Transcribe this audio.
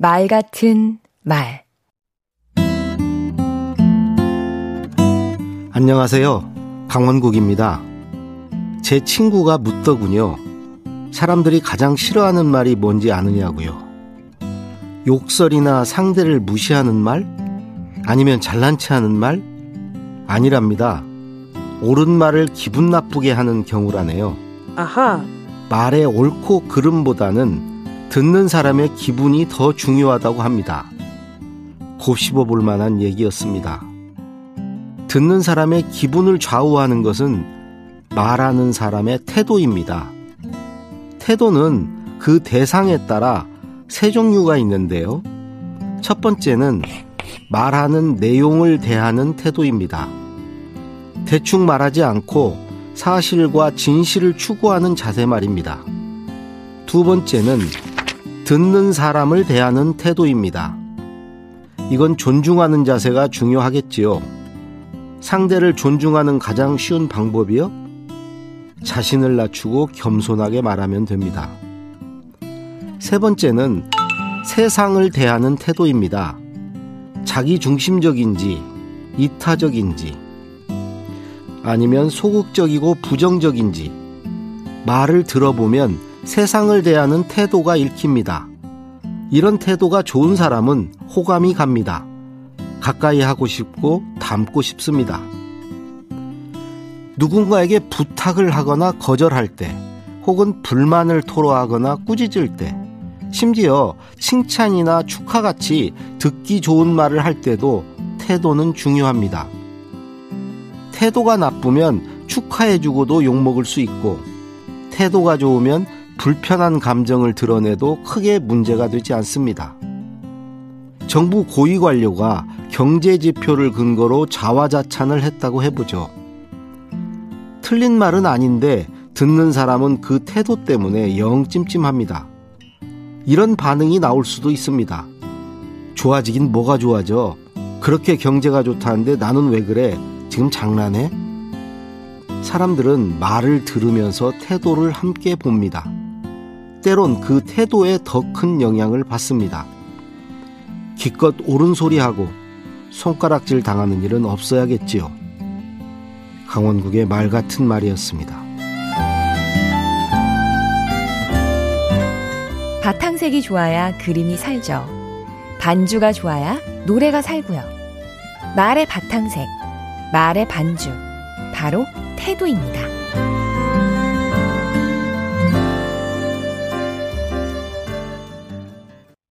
말 같은 말 안녕하세요. 강원국입니다. 제 친구가 묻더군요. 사람들이 가장 싫어하는 말이 뭔지 아느냐고요. 욕설이나 상대를 무시하는 말? 아니면 잘난 체 하는 말? 아니랍니다. 옳은 말을 기분 나쁘게 하는 경우라네요. 아하. 말의 옳고 그름보다는 듣는 사람의 기분이 더 중요하다고 합니다. 곱씹어 볼 만한 얘기였습니다. 듣는 사람의 기분을 좌우하는 것은 말하는 사람의 태도입니다. 태도는 그 대상에 따라 세 종류가 있는데요. 첫 번째는 말하는 내용을 대하는 태도입니다. 대충 말하지 않고 사실과 진실을 추구하는 자세 말입니다. 두 번째는 듣는 사람을 대하는 태도입니다. 이건 존중하는 자세가 중요하겠지요. 상대를 존중하는 가장 쉬운 방법이요? 자신을 낮추고 겸손하게 말하면 됩니다. 세 번째는 세상을 대하는 태도입니다. 자기 중심적인지, 이타적인지, 아니면 소극적이고 부정적인지, 말을 들어보면 세상을 대하는 태도가 읽힙니다. 이런 태도가 좋은 사람은 호감이 갑니다. 가까이 하고 싶고 닮고 싶습니다. 누군가에게 부탁을 하거나 거절할 때, 혹은 불만을 토로하거나 꾸짖을 때, 심지어 칭찬이나 축하 같이 듣기 좋은 말을 할 때도 태도는 중요합니다. 태도가 나쁘면 축하해주고도 욕먹을 수 있고, 태도가 좋으면 불편한 감정을 드러내도 크게 문제가 되지 않습니다. 정부 고위 관료가 경제 지표를 근거로 자화자찬을 했다고 해보죠. 틀린 말은 아닌데 듣는 사람은 그 태도 때문에 영 찜찜합니다. 이런 반응이 나올 수도 있습니다. 좋아지긴 뭐가 좋아져? 그렇게 경제가 좋다는데 나는 왜 그래? 지금 장난해? 사람들은 말을 들으면서 태도를 함께 봅니다. 때론 그 태도에 더 큰 영향을 받습니다. 기껏 옳은 소리하고 손가락질 당하는 일은 없어야겠지요. 강원국의 말 같은 말이었습니다. 바탕색이 좋아야 그림이 살죠. 반주가 좋아야 노래가 살고요. 말의 바탕색, 말의 반주, 바로 태도입니다.